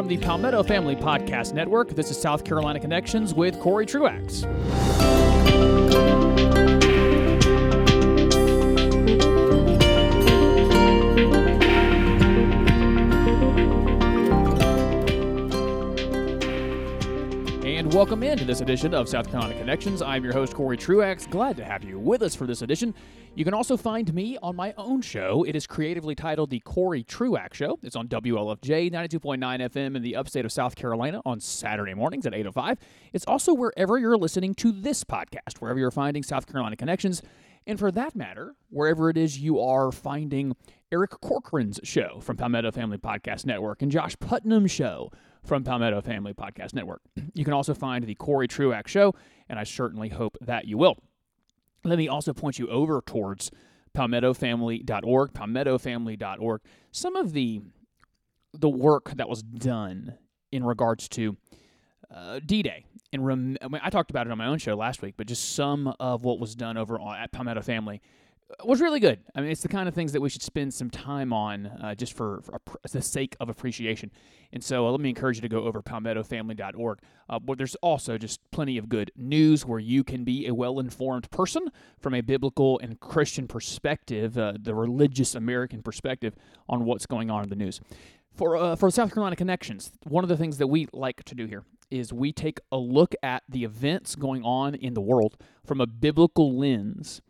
From the Palmetto Family Podcast Network, this is South Carolina Connections with Cory Truax. And welcome into this edition of South Carolina Connections. I'm your host, Cory Truax. Glad to have you with us for this edition. You can also find me on my own show. It is creatively titled The Cory Truax Show. It's on WLFJ 92.9 FM in the upstate of South Carolina on Saturday mornings at 8.05. It's also wherever you're listening to this podcast, wherever you're finding South Carolina Connections. And for that matter, wherever it is you are finding Eric Corcoran's show from Palmetto Family Podcast Network and Josh Putnam's show from Palmetto Family Podcast Network. You can also find the Cory Truax Show, and I certainly hope that you will. Let me also point you over towards palmettofamily.org, palmettofamily.org. Some of the the work that was done in regards to uh, D-Day, and rem- I, mean, I talked about it on my own show last week, but just some of what was done over at Palmetto Family was really good. I mean, it's the kind of things that we should spend some time on uh, just for, for, the sake of appreciation. And so uh, let me encourage you to go over palmettofamily.org. Uh, but there's also just plenty of good news where you can be a well informed person from a biblical and Christian perspective, uh, the religious American perspective on what's going on in the news. For, uh, for South Carolina Connections, one of the things that we like to do here is we take a look at the events going on in the world from a biblical lens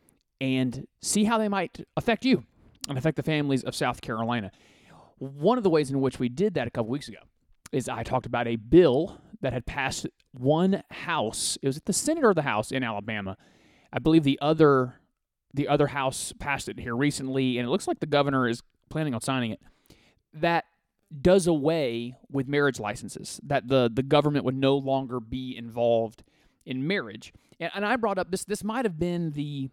and see how they might affect you and affect the families of South Carolina. One of the ways in which we did that a couple weeks ago is I talked about a bill that had passed one house. It was at the Senate or the House in Alabama. I believe the other the other house passed it here recently, and it looks like the governor is planning on signing it. That does away with marriage licenses. That the the government would no longer be involved in marriage. And, and I brought up this. This might have been the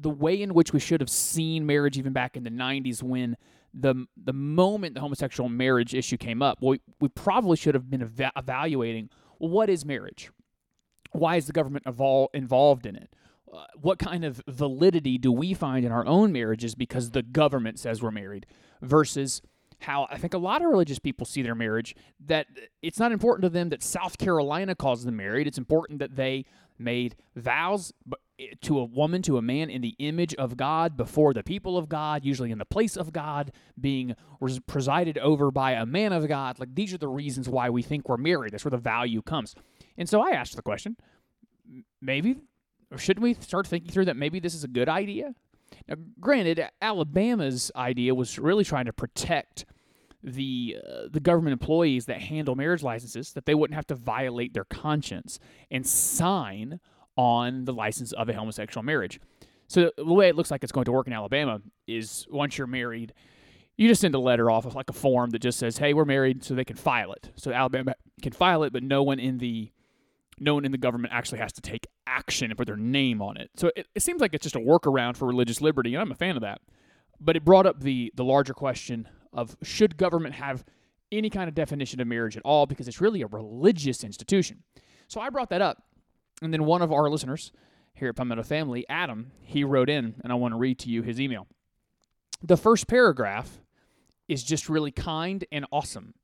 the way in which we should have seen marriage even back in the 90s when the the moment the homosexual marriage issue came up, we, we probably should have been eva- evaluating well, what is marriage? Why is the government evol- involved in it? Uh, what kind of validity do we find in our own marriages because the government says we're married versus how I think a lot of religious people see their marriage that it's not important to them that South Carolina calls them married. It's important that they made vows to a woman, to a man in the image of God before the people of God, usually in the place of God, being presided over by a man of God. Like these are the reasons why we think we're married. That's where the value comes. And so I asked the question maybe, or shouldn't we start thinking through that maybe this is a good idea? Now, granted, Alabama's idea was really trying to protect the uh, the government employees that handle marriage licenses that they wouldn't have to violate their conscience and sign on the license of a homosexual marriage. So the way it looks like it's going to work in Alabama is once you're married, you just send a letter off of like a form that just says, "Hey, we're married," so they can file it. So Alabama can file it, but no one in the no one in the government actually has to take action and put their name on it. So it, it seems like it's just a workaround for religious liberty, and I'm a fan of that. But it brought up the the larger question of should government have any kind of definition of marriage at all because it's really a religious institution. So I brought that up and then one of our listeners here at Palmetto Family, Adam, he wrote in, and I want to read to you his email. The first paragraph is just really kind and awesome.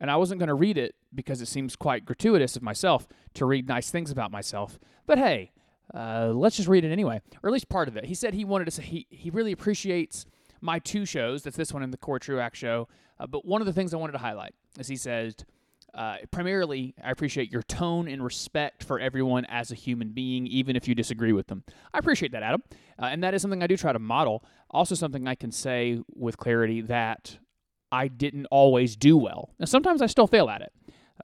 And I wasn't going to read it because it seems quite gratuitous of myself to read nice things about myself. But hey, uh, let's just read it anyway, or at least part of it. He said he wanted to say he, he really appreciates my two shows. That's this one and the Cory Truax show. Uh, but one of the things I wanted to highlight is he says, uh, primarily, I appreciate your tone and respect for everyone as a human being, even if you disagree with them. I appreciate that, Adam. Uh, and that is something I do try to model. Also, something I can say with clarity that I didn't always do well. Now, sometimes I still fail at it.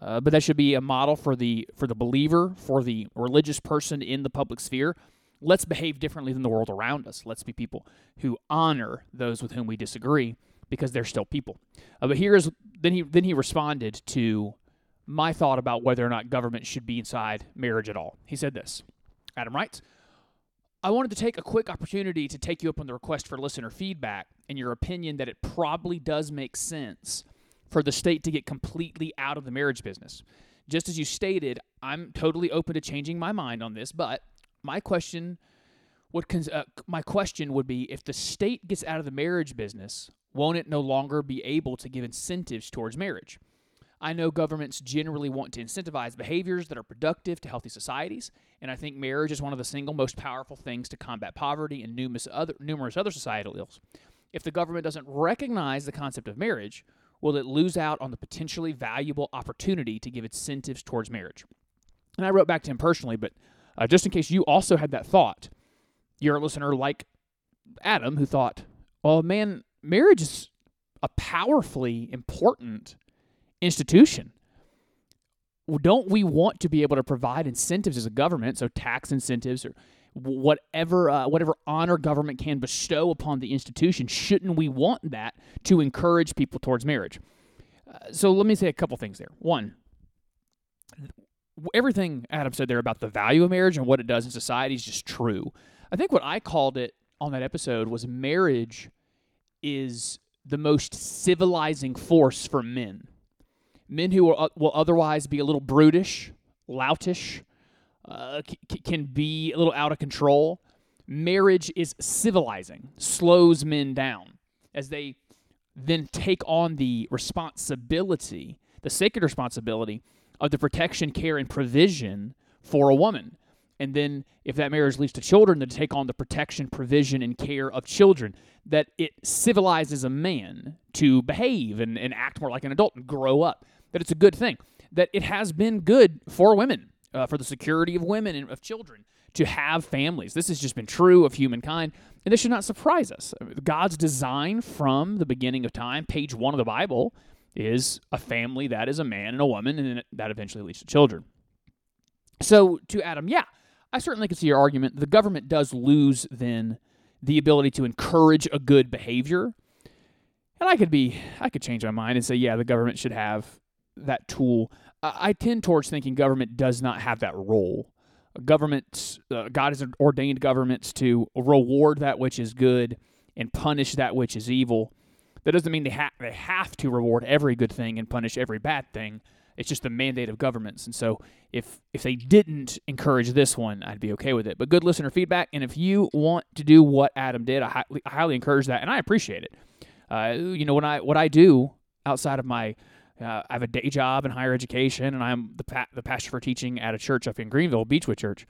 Uh, but that should be a model for the for the believer, for the religious person in the public sphere. Let's behave differently than the world around us. Let's be people who honor those with whom we disagree because they're still people. Uh, but here's then he then he responded to my thought about whether or not government should be inside marriage at all. He said this Adam writes, I wanted to take a quick opportunity to take you up on the request for listener feedback and your opinion that it probably does make sense for the state to get completely out of the marriage business. Just as you stated, I'm totally open to changing my mind on this, but my question would uh, my question would be if the state gets out of the marriage business, won't it no longer be able to give incentives towards marriage? I know governments generally want to incentivize behaviors that are productive to healthy societies, and I think marriage is one of the single most powerful things to combat poverty and numerous other, numerous other societal ills. If the government doesn't recognize the concept of marriage, will it lose out on the potentially valuable opportunity to give incentives towards marriage? And I wrote back to him personally, but uh, just in case you also had that thought, you're a listener like Adam who thought, well, man, marriage is a powerfully important institution. Don't we want to be able to provide incentives as a government, so tax incentives or whatever uh, whatever honor government can bestow upon the institution? Shouldn't we want that to encourage people towards marriage? Uh, so let me say a couple things there. One, everything Adam said there about the value of marriage and what it does in society is just true. I think what I called it on that episode was marriage is the most civilizing force for men. Men who are, will otherwise be a little brutish, loutish, uh, c- can be a little out of control. Marriage is civilizing, slows men down as they then take on the responsibility, the sacred responsibility of the protection, care, and provision for a woman. And then, if that marriage leads to children, to take on the protection, provision, and care of children. That it civilizes a man to behave and, and act more like an adult and grow up. That it's a good thing. That it has been good for women, uh, for the security of women and of children to have families. This has just been true of humankind, and this should not surprise us. God's design from the beginning of time, page one of the Bible, is a family that is a man and a woman, and that eventually leads to children. So, to Adam, yeah, I certainly can see your argument. The government does lose then the ability to encourage a good behavior. And I could be, I could change my mind and say, yeah, the government should have that tool. I tend towards thinking government does not have that role. Governments, uh, God has ordained governments to reward that which is good and punish that which is evil. That doesn't mean they, ha- they have to reward every good thing and punish every bad thing. It's just the mandate of governments. And so if if they didn't encourage this one, I'd be okay with it. But good listener feedback. And if you want to do what Adam did, I highly, I highly encourage that, and I appreciate it. Uh, you know, when I what I do outside of my uh, I have a day job in higher education, and I'm the pa- the pastor for teaching at a church up in Greenville, Beechwood Church.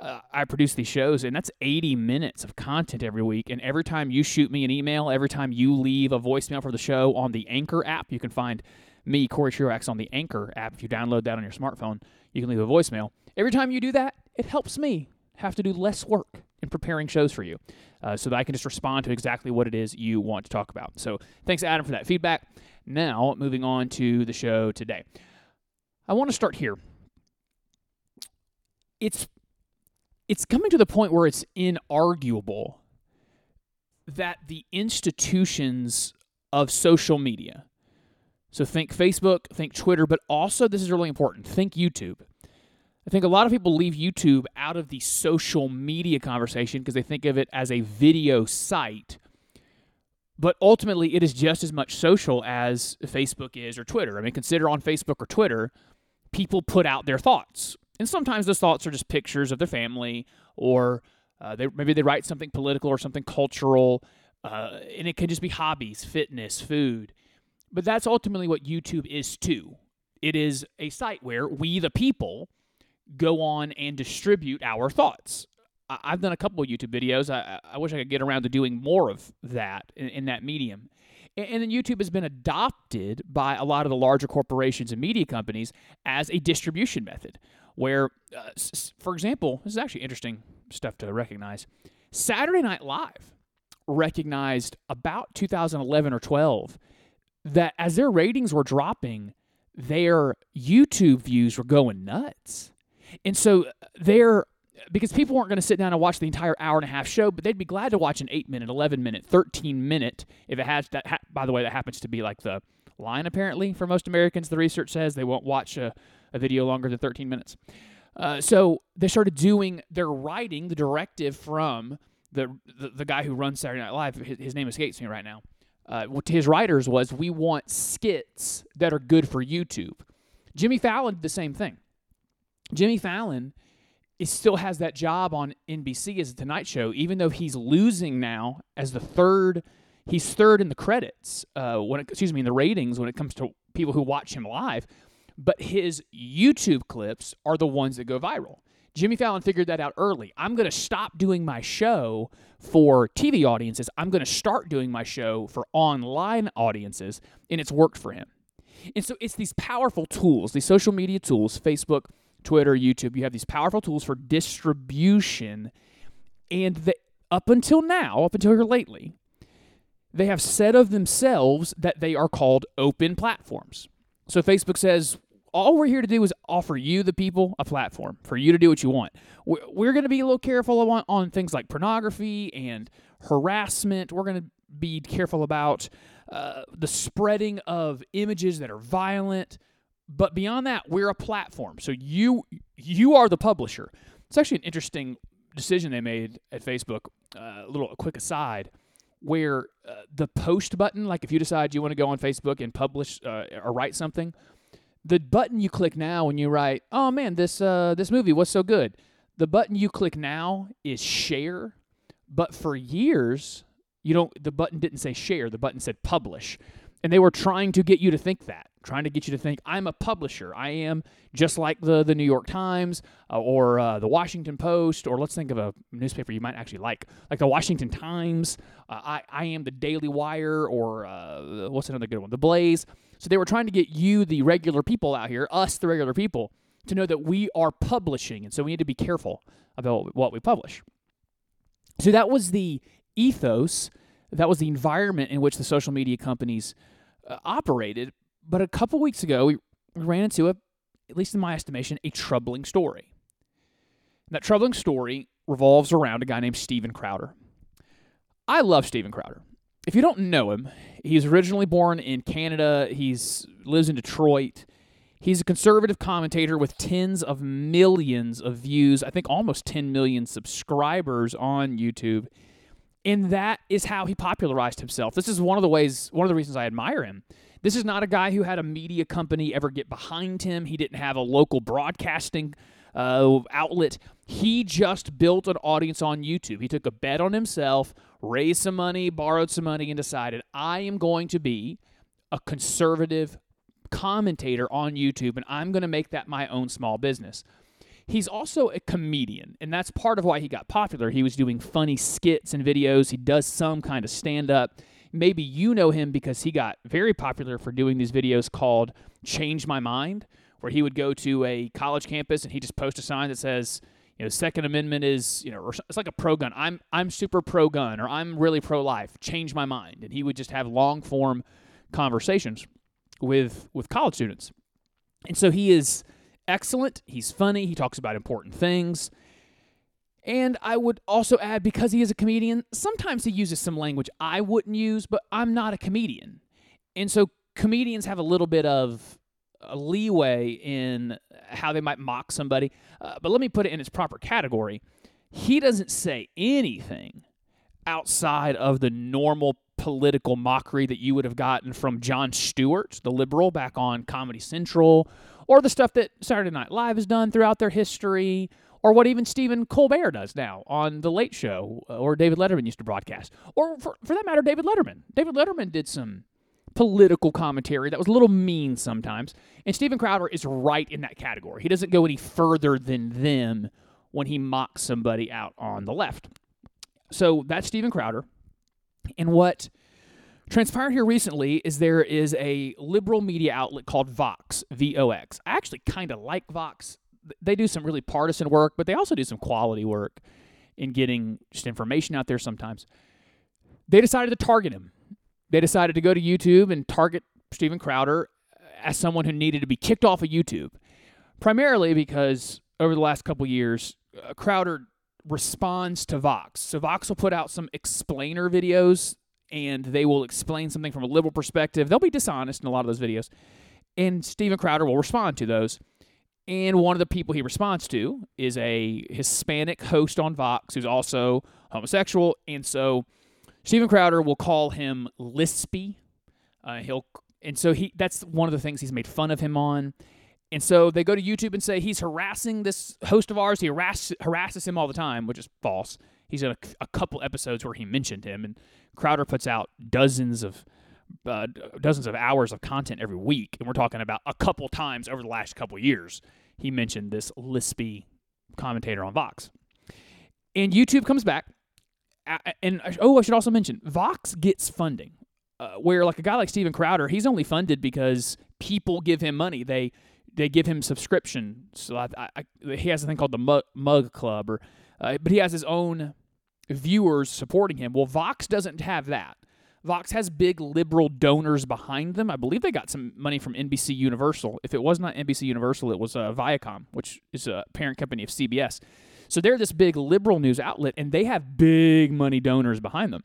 Uh, I produce these shows, and that's 80 minutes of content every week. And every time you shoot me an email, every time you leave a voicemail for the show on the Anchor app, you can find me, Cory Truax, on the Anchor app. If you download that on your smartphone, you can leave a voicemail. Every time you do that, it helps me have to do less work in preparing shows for you uh, so that I can just respond to exactly what it is you want to talk about. So thanks, Adam, for that feedback. Now, moving on to the show today. I want to start here. It's it's coming to the point where it's inarguable that the institutions of social media, so think Facebook, think Twitter, but also this is really important think YouTube. I think a lot of people leave YouTube out of the social media conversation because they think of it as a video site. But ultimately, it is just as much social as Facebook is or Twitter. I mean, consider on Facebook or Twitter, people put out their thoughts. And sometimes those thoughts are just pictures of their family, or uh, they, maybe they write something political or something cultural. Uh, and it can just be hobbies, fitness, food. But that's ultimately what YouTube is too. It is a site where we, the people, go on and distribute our thoughts. I've done a couple of YouTube videos. I, I wish I could get around to doing more of that in, in that medium. And, and then YouTube has been adopted by a lot of the larger corporations and media companies as a distribution method. Where, uh, for example, this is actually interesting stuff to recognize. Saturday Night Live recognized about 2011 or 12 that as their ratings were dropping, their YouTube views were going nuts. And so they're because people weren't going to sit down and watch the entire hour and a half show, but they'd be glad to watch an 8 minute, 11 minute, 13 minute if it has that ha- by the way that happens to be like the line apparently for most Americans the research says they won't watch a, a video longer than 13 minutes. Uh, so they started doing their writing the directive from the, the, the guy who runs Saturday Night Live his, his name escapes me right now uh, to his writers was we want skits that are good for YouTube. Jimmy Fallon did the same thing. Jimmy Fallon is, still has that job on NBC as a Tonight Show, even though he's losing now as the third. He's third in the credits uh, when it, excuse me in the ratings when it comes to people who watch him live. But his YouTube clips are the ones that go viral. Jimmy Fallon figured that out early. I'm going to stop doing my show for TV audiences. I'm going to start doing my show for online audiences, and it's worked for him. And so it's these powerful tools, these social media tools, Facebook, Twitter, YouTube. You have these powerful tools for distribution, and the, up until now, up until here lately, they have said of themselves that they are called open platforms. So Facebook says, all we're here to do is offer you, the people, a platform for you to do what you want. We're going to be a little careful on, on things like pornography and harassment. We're going to be careful about uh, the spreading of images that are violent. But beyond that, we're a platform. So you you are the publisher. It's actually an interesting decision they made at Facebook. Uh, a little a quick aside, where uh, the post button, like if you decide you want to go on Facebook and publish uh, or write something, the button you click now when you write, "Oh man, this uh, this movie was so good," the button you click now is share. But for years, you don't. The button didn't say share. The button said publish, and they were trying to get you to think that, trying to get you to think, "I'm a publisher. I am just like the the New York Times uh, or uh, the Washington Post, or let's think of a newspaper you might actually like, like the Washington Times. Uh, I I am the Daily Wire, or uh, what's another good one, the Blaze." So they were trying to get you, the regular people out here, us, the regular people, to know that we are publishing. And so we need to be careful about what we publish. So that was the ethos, that was the environment in which the social media companies uh, operated. But a couple weeks ago, we, ran into a, at least in my estimation, a troubling story. And that troubling story revolves around a guy named Steven Crowder. I love Steven Crowder if you don't know him, he's originally born in Canada. He's lives in Detroit. He's a conservative commentator with tens of millions of views. I think almost 10 million subscribers on YouTube. And that is how he popularized himself. This is one of the ways, one of the reasons I admire him. This is not a guy who had a media company ever get behind him. He didn't have a local broadcasting uh, outlet. He just built an audience on YouTube. He took a bet on himself, raised some money, borrowed some money, and decided, I am going to be a conservative commentator on YouTube, and I'm going to make that my own small business. He's also a comedian, and that's part of why he got popular. He was doing funny skits and videos. He does some kind of stand up. Maybe you know him because he got very popular for doing these videos called Change My Mind, where he would go to a college campus and he just post a sign that says, you know, Second Amendment is, you know, it's like a pro gun. I'm I'm super pro gun or I'm really pro life. Change my mind. And he would just have long form conversations with with college students. And so he is excellent. He's funny. He talks about important things. And I would also add, because he is a comedian, sometimes he uses some language I wouldn't use, but I'm not a comedian. And so comedians have a little bit of a leeway in how they might mock somebody. Uh, but let me put it in its proper category. He doesn't say anything outside of the normal political mockery that you would have gotten from Jon Stewart, the liberal, back on Comedy Central, or the stuff that Saturday Night Live has done throughout their history, or what even Stephen Colbert does now on The Late Show, uh, or David Letterman used to broadcast, or for, for that matter, David Letterman. David Letterman did some political commentary that was a little mean sometimes. And Steven Crowder is right in that category. He doesn't go any further than them when he mocks somebody out on the left. So that's Steven Crowder. And what transpired here recently is there is a liberal media outlet called Vox, V O X. I actually kind of like Vox. They do some really partisan work, but they also do some quality work in getting just information out there sometimes. They decided to target him they decided to go to YouTube and target Steven Crowder as someone who needed to be kicked off of YouTube, primarily because over the last couple years, uh, Crowder responds to Vox. So Vox will put out some explainer videos and they will explain something from a liberal perspective. They'll be dishonest in a lot of those videos. And Steven Crowder will respond to those. And one of the people he responds to is a Hispanic host on Vox who's also homosexual. And so Steven Crowder will call him lispy. Uh, he'll and so he that's one of the things he's made fun of him on. And so they go to YouTube and say he's harassing this host of ours. He harass, harasses him all the time, which is false. He's got a, a couple episodes where he mentioned him, and Crowder puts out dozens of uh, dozens of hours of content every week, and we're talking about a couple times over the last couple years. He mentioned this lispy commentator on Vox, and YouTube comes back, and oh, I should also mention Vox gets funding, uh, where like a guy like Steven Crowder, he's only funded because people give him money. They they give him subscription. So I, I, he has a thing called the Mug, Club, or uh, but he has his own viewers supporting him. Well, Vox doesn't have that. Vox has big liberal donors behind them. I believe they got some money from NBC Universal. If it was not NBC Universal, it was uh, Viacom, which is a parent company of CBS. So they're this big liberal news outlet, and they have big money donors behind them.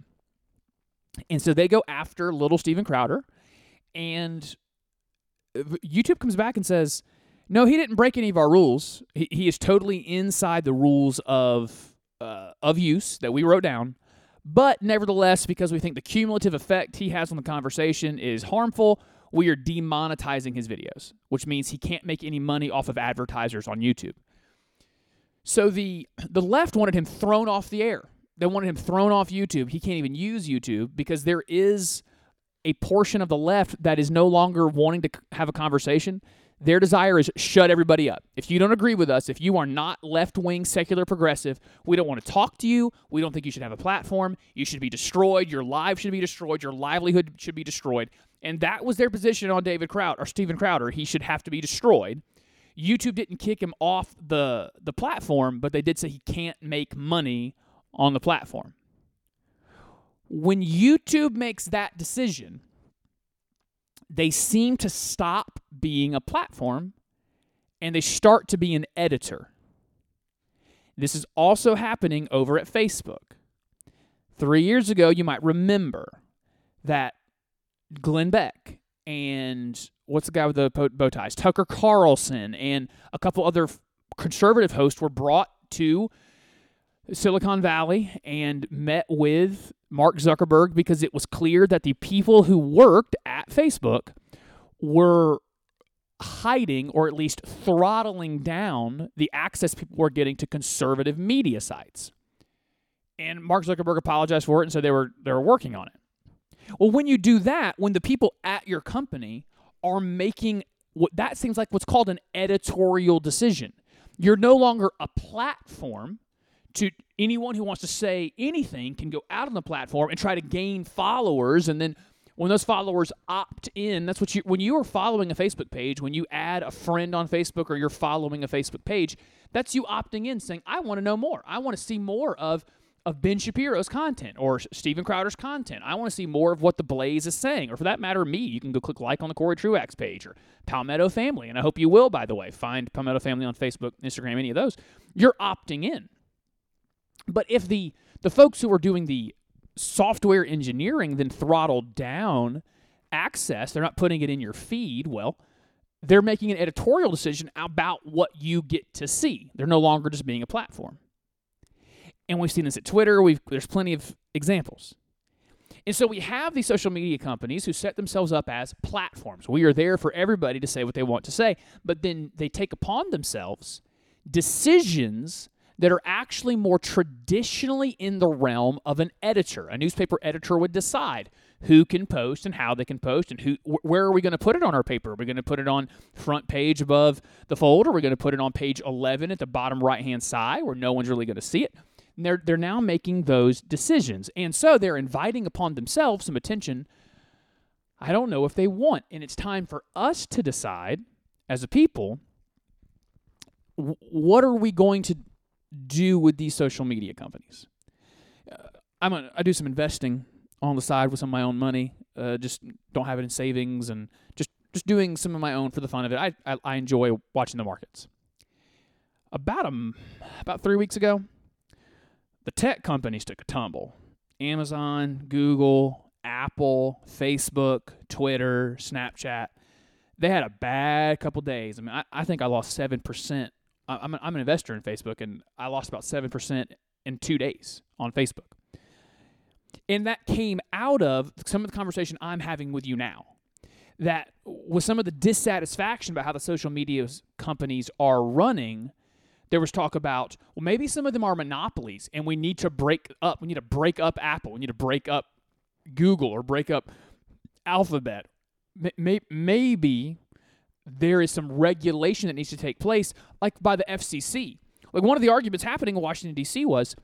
And so they go after little Steven Crowder, and YouTube comes back and says, "No, he didn't break any of our rules. He, he is totally inside the rules of uh, of use that we wrote down." But nevertheless, because we think the cumulative effect he has on the conversation is harmful, we are demonetizing his videos, which means he can't make any money off of advertisers on YouTube. So the the left wanted him thrown off the air. They wanted him thrown off YouTube. He can't even use YouTube because there is a portion of the left that is no longer wanting to have a conversation. Their desire is shut everybody up. If you don't agree with us, if you are not left wing secular progressive, we don't want to talk to you. We don't think you should have a platform. You should be destroyed. Your life should be destroyed. Your livelihood should be destroyed. And that was their position on David Crowder or Steven Crowder. He should have to be destroyed. YouTube didn't kick him off the the platform, but they did say he can't make money on the platform. When YouTube makes that decision, they seem to stop being a platform and they start to be an editor. This is also happening over at Facebook. Three years ago, you might remember that Glenn Beck and what's the guy with the bow ties? Tucker Carlson and a couple other conservative hosts were brought to Silicon Valley and met with Mark Zuckerberg because it was clear that the people who worked at Facebook were hiding or at least throttling down the access people were getting to conservative media sites. And Mark Zuckerberg apologized for it and said they were they were working on it. Well, when you do that, when the people at your company are making what that seems like what's called an editorial decision. You're no longer a platform to anyone who wants to say anything can go out on the platform and try to gain followers and then when those followers opt in that's what you when you are following a facebook page when you add a friend on facebook or you're following a facebook page that's you opting in saying i want to know more i want to see more of of Ben Shapiro's content or Steven Crowder's content. I want to see more of what the Blaze is saying, or for that matter, me. You can go click like on the Cory Truax page or Palmetto Family, and I hope you will. By the way, find Palmetto Family on Facebook, Instagram, any of those. You're opting in. But if the the folks who are doing the software engineering then throttle down access, they're not putting it in your feed. Well, they're making an editorial decision about what you get to see. They're no longer just being a platform and we've seen this at Twitter. We've there's plenty of examples. And so we have these social media companies who set themselves up as platforms. We are there for everybody to say what they want to say, but then they take upon themselves decisions that are actually more traditionally in the realm of an editor. A newspaper editor would decide who can post and how they can post and who where are we going to put it on our paper? Are we going to put it on front page above the fold? Are we going to put it on page 11 at the bottom right hand side where no one's really going to see it? And they're they're now making those decisions, and so they're inviting upon themselves some attention. I don't know if they want, and it's time for us to decide as a people what are we going to do with these social media companies. Uh, I'm a, I do some investing on the side with some of my own money. Uh, just don't have it in savings and just just doing some of my own for the fun of it. I I, I enjoy watching the markets. About a about three weeks ago, the tech companies took a tumble. Amazon, Google, Apple, Facebook, Twitter, Snapchat. They had a bad couple days. I mean, I, I think I lost 7%. I'm, I'm an investor in Facebook, and I lost about 7% in two days on Facebook. And that came out of some of the conversation I'm having with you now. That with some of the dissatisfaction about how the social media companies are running – there was talk about well maybe some of them are monopolies and we need to break up we need to break up apple we need to break up google or break up alphabet maybe there is some regulation that needs to take place like by the fcc like one of the arguments happening in washington d.c was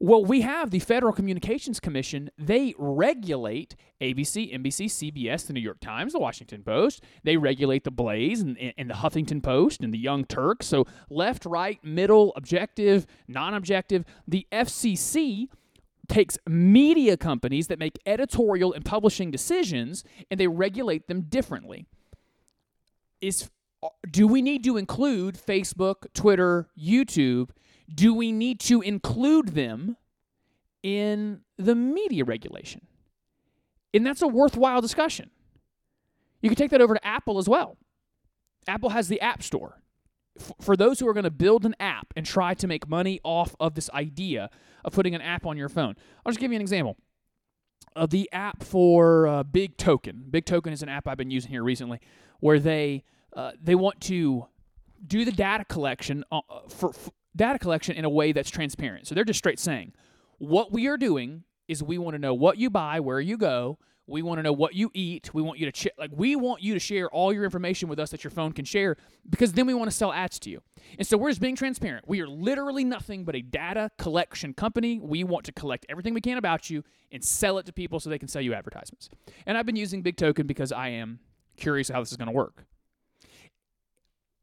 well, we have the Federal Communications Commission. They regulate ABC, NBC, CBS, the New York Times, the Washington Post. They regulate the Blaze and, and the Huffington Post and the Young Turks. So left, right, middle, objective, non objective. The FCC takes media companies that make editorial and publishing decisions and they regulate them differently. Is do we need to include Facebook, Twitter, YouTube do we need to include them in the media regulation? And that's a worthwhile discussion. You can take that over to Apple as well. Apple has the App Store. For those who are going to build an app and try to make money off of this idea of putting an app on your phone, I'll just give you an example. Uh, the app for uh, Big Token. Big Token is an app I've been using here recently, where they uh, they want to do the data collection uh, for, for data collection in a way that's transparent. So they're just straight saying, what we are doing is we want to know what you buy, where you go. We want to know what you eat. We want you to ch- like we want you to share all your information with us that your phone can share because then we want to sell ads to you. And so we're just being transparent. We are literally nothing but a data collection company. We want to collect everything we can about you and sell it to people so they can sell you advertisements. And I've been using Big Token because I am curious how this is going to work.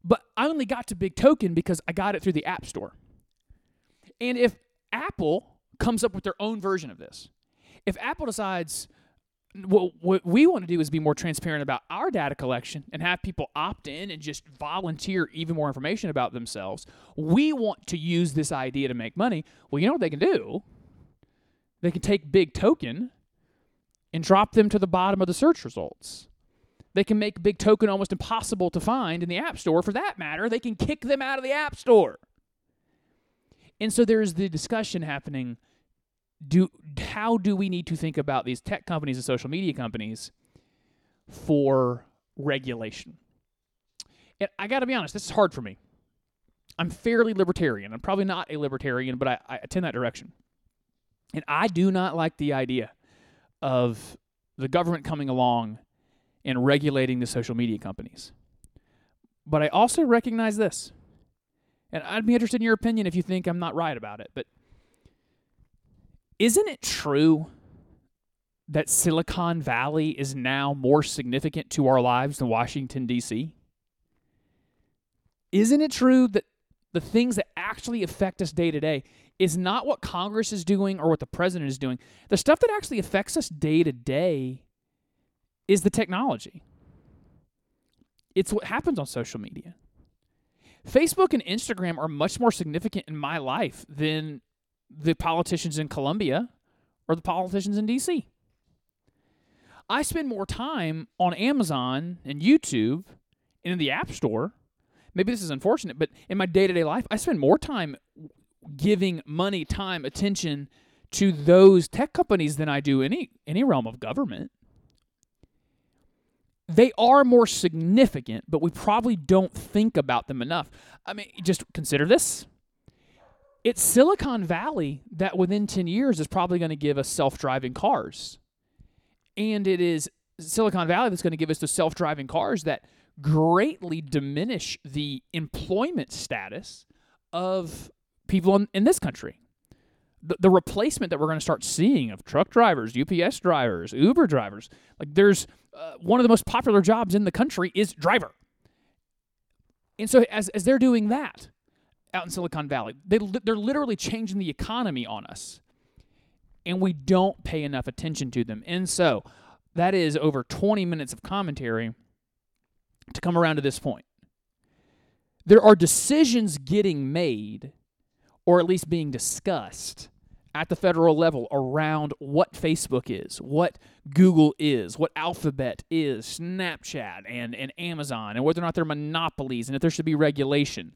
But I only got to Big Token because I got it through the App Store. And if Apple comes up with their own version of this, if Apple decides, well, what we want to do is be more transparent about our data collection and have people opt in and just volunteer even more information about themselves. We want to use this idea to make money. Well, you know what they can do? They can take Big Token and drop them to the bottom of the search results. They can make Big Token almost impossible to find in the App Store. For that matter, they can kick them out of the App Store. And so there's the discussion happening do how do we need to think about these tech companies and social media companies for regulation? And I got to be honest, this is hard for me. I'm fairly libertarian. I'm probably not a libertarian, but I, I tend that direction. And I do not like the idea of the government coming along and regulating the social media companies. But I also recognize this, and I'd be interested in your opinion if you think I'm not right about it. But isn't it true that Silicon Valley is now more significant to our lives than Washington, D.C.? Isn't it true that the things that actually affect us day to day is not what Congress is doing or what the president is doing? The stuff that actually affects us day to day is the technology. It's what happens on social media. Facebook and Instagram are much more significant in my life than the politicians in Columbia or the politicians in DC. I spend more time on Amazon and YouTube and in the App Store. Maybe this is unfortunate, but in my day to day life, I spend more time giving money, time, attention to those tech companies than I do any any realm of government they are more significant, but we probably don't think about them enough. I mean, just consider this. It's Silicon Valley that within 10 years is probably going to give us self driving cars. And it is Silicon Valley that's going to give us the self driving cars that greatly diminish the employment status of people in, in this country. The, the replacement that we're going to start seeing of truck drivers, UPS drivers, Uber drivers, like there's uh, one of the most popular jobs in the country is driver. And so as, as they're doing that out in Silicon Valley, they, they're literally changing the economy on us. And we don't pay enough attention to them. And so that is over 20 minutes of commentary to come around to this point. There are decisions getting made, or at least being discussed, at the federal level around what Facebook is, what Google is, what Alphabet is, Snapchat and, and Amazon, and whether or not they're monopolies and if there should be regulation.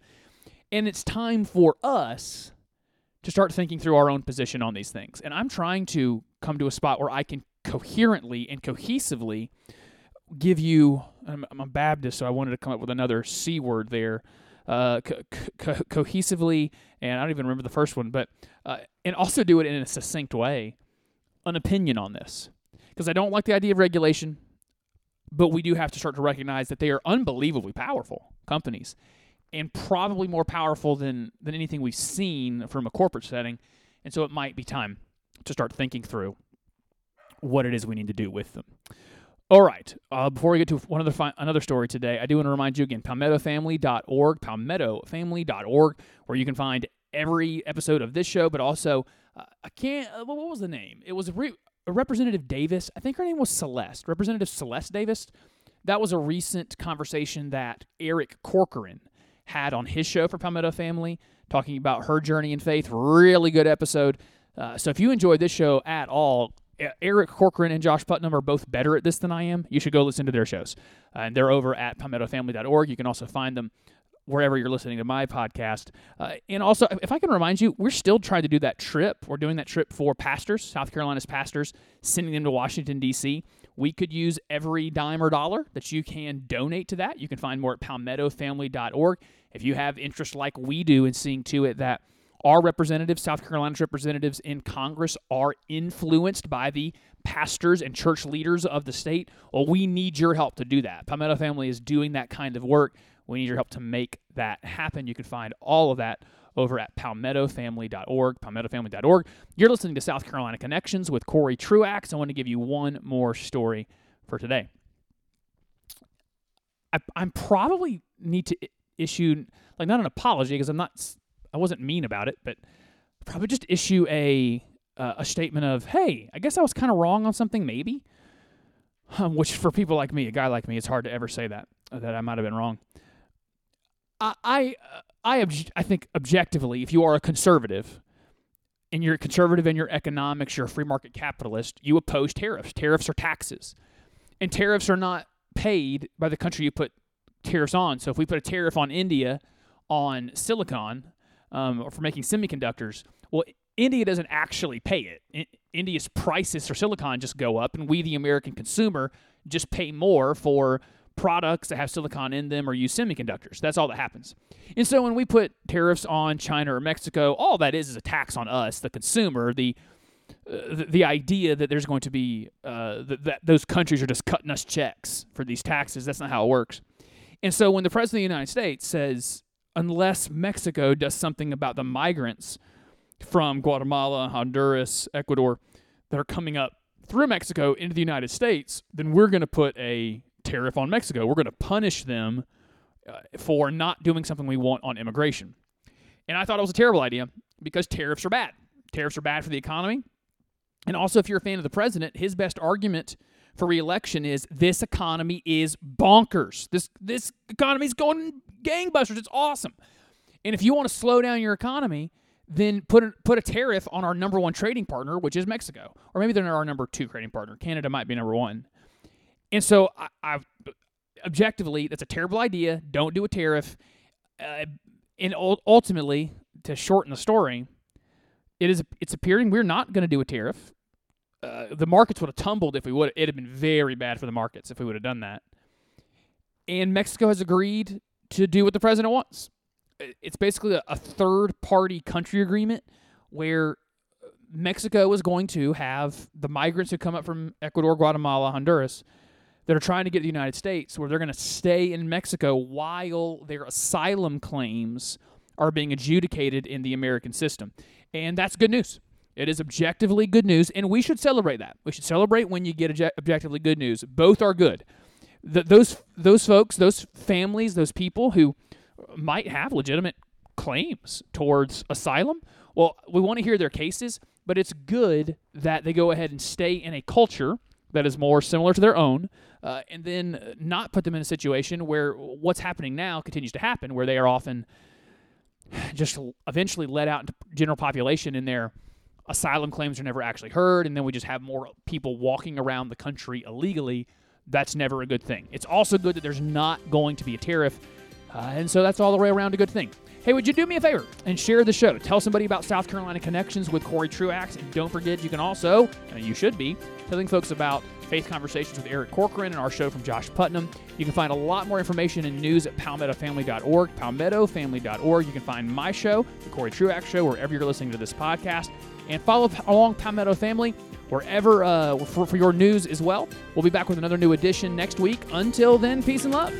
And it's time for us to start thinking through our own position on these things. And I'm trying to come to a spot where I can coherently and cohesively give you, I'm, I'm a Baptist, so I wanted to come up with another C word there. uh, co- co- cohesively, and I don't even remember the first one, but uh, and also do it in a succinct way, an opinion on this because I don't like the idea of regulation, but we do have to start to recognize that they are unbelievably powerful companies and probably more powerful than than anything we've seen from a corporate setting, and so it might be time to start thinking through what it is we need to do with them. All right. Uh, before we get to one other fi- another story today, I do want to remind you again: palmettofamily.org, palmettofamily.org, where you can find every episode of this show, but also uh, I can't. Uh, what was the name? It was re- Representative Davis. I think her name was Celeste. Representative Celeste Davis. That was a recent conversation that Eric Corcoran had on his show for Palmetto Family, talking about her journey in faith. Really good episode. Uh, so if you enjoyed this show at all, Eric Corcoran and Josh Putnam are both better at this than I am. You should go listen to their shows. Uh, and they're over at palmettofamily.org. You can also find them wherever you're listening to my podcast. Uh, and also, if I can remind you, we're still trying to do that trip. We're doing that trip for pastors, South Carolina's pastors, sending them to Washington, D.C. We could use every dime or dollar that you can donate to that. You can find more at palmettofamily.org. If you have interest like we do in seeing to it that our representatives, South Carolina's representatives in Congress, are influenced by the pastors and church leaders of the state. Well, we need your help to do that. Palmetto Family is doing that kind of work. We need your help to make that happen. You can find all of that over at palmettofamily.org, palmettofamily.org. You're listening to South Carolina Connections with Cory Truax. I want to give you one more story for today. I, I'm probably need to issue like not an apology because I'm not I wasn't mean about it, but probably just issue a uh, a statement of, "Hey, I guess I was kind of wrong on something, maybe." Um, which for people like me, a guy like me, it's hard to ever say that that I might have been wrong. I I I, obj- I think objectively, if you are a conservative and you're conservative in your economics, you're a free market capitalist, you oppose tariffs. Tariffs are taxes, and tariffs are not paid by the country you put tariffs on. So if we put a tariff on India on silicon um, or for making semiconductors, well, India doesn't actually pay it. I- India's prices for silicon just go up, and we, the American consumer, just pay more for products that have silicon in them or use semiconductors. That's all that happens. And so when we put tariffs on China or Mexico, all that is is a tax on us, the consumer, the uh, the, idea that there's going to be uh, that those countries are just cutting us checks for these taxes. That's not how it works. And so when the president of the United States says, unless Mexico does something about the migrants from Guatemala, Honduras, Ecuador that are coming up through Mexico into the United States, then we're going to put a tariff on Mexico. We're going to punish them uh, for not doing something we want on immigration. And I thought it was a terrible idea because tariffs are bad. Tariffs are bad for the economy. And also, if you're a fan of the president, his best argument for reelection is this economy is bonkers. This this economy is going gangbusters. It's awesome. And if you want to slow down your economy, then put a, put a tariff on our number one trading partner, which is Mexico, or maybe they're our number two trading partner. Canada might be number one. And so, I, I objectively, that's a terrible idea. Don't do a tariff. Uh, and ultimately, to shorten the story, it is it's appearing we're not going to do a tariff. Uh, the markets would have tumbled if we would. It'd have been very bad for the markets if we would have done that. And Mexico has agreed to do what the president wants. It's basically a, a third party country agreement where Mexico is going to have the migrants who come up from Ecuador, Guatemala, Honduras that are trying to get to the United States, where they're going to stay in Mexico while their asylum claims are being adjudicated in the American system. And that's good news. It is objectively good news, and we should celebrate that. We should celebrate when you get objectively good news. Both are good. The, those those folks, those families, those people who might have legitimate claims towards asylum, well, we want to hear their cases, but it's good that they go ahead and stay in a culture that is more similar to their own, uh, and then not put them in a situation where what's happening now continues to happen, where they are often just eventually let out into general population and their asylum claims are never actually heard, and then we just have more people walking around the country illegally. That's never a good thing. It's also good that there's not going to be a tariff, uh, and so that's all the way around a good thing. Hey, would you do me a favor and share the show? Tell somebody about South Carolina Connections with Cory Truax, and don't forget you can also, and you should be, telling folks about Faith Conversations with Eric Corcoran, and our show from Josh Putnam. You can find a lot more information and news at palmettofamily.org, palmettofamily.org. You can find my show, The Cory Truax Show, wherever you're listening to this podcast. And follow along Palmetto Family wherever uh, for, for your news as well. We'll be back with another new edition next week. Until then, peace and love.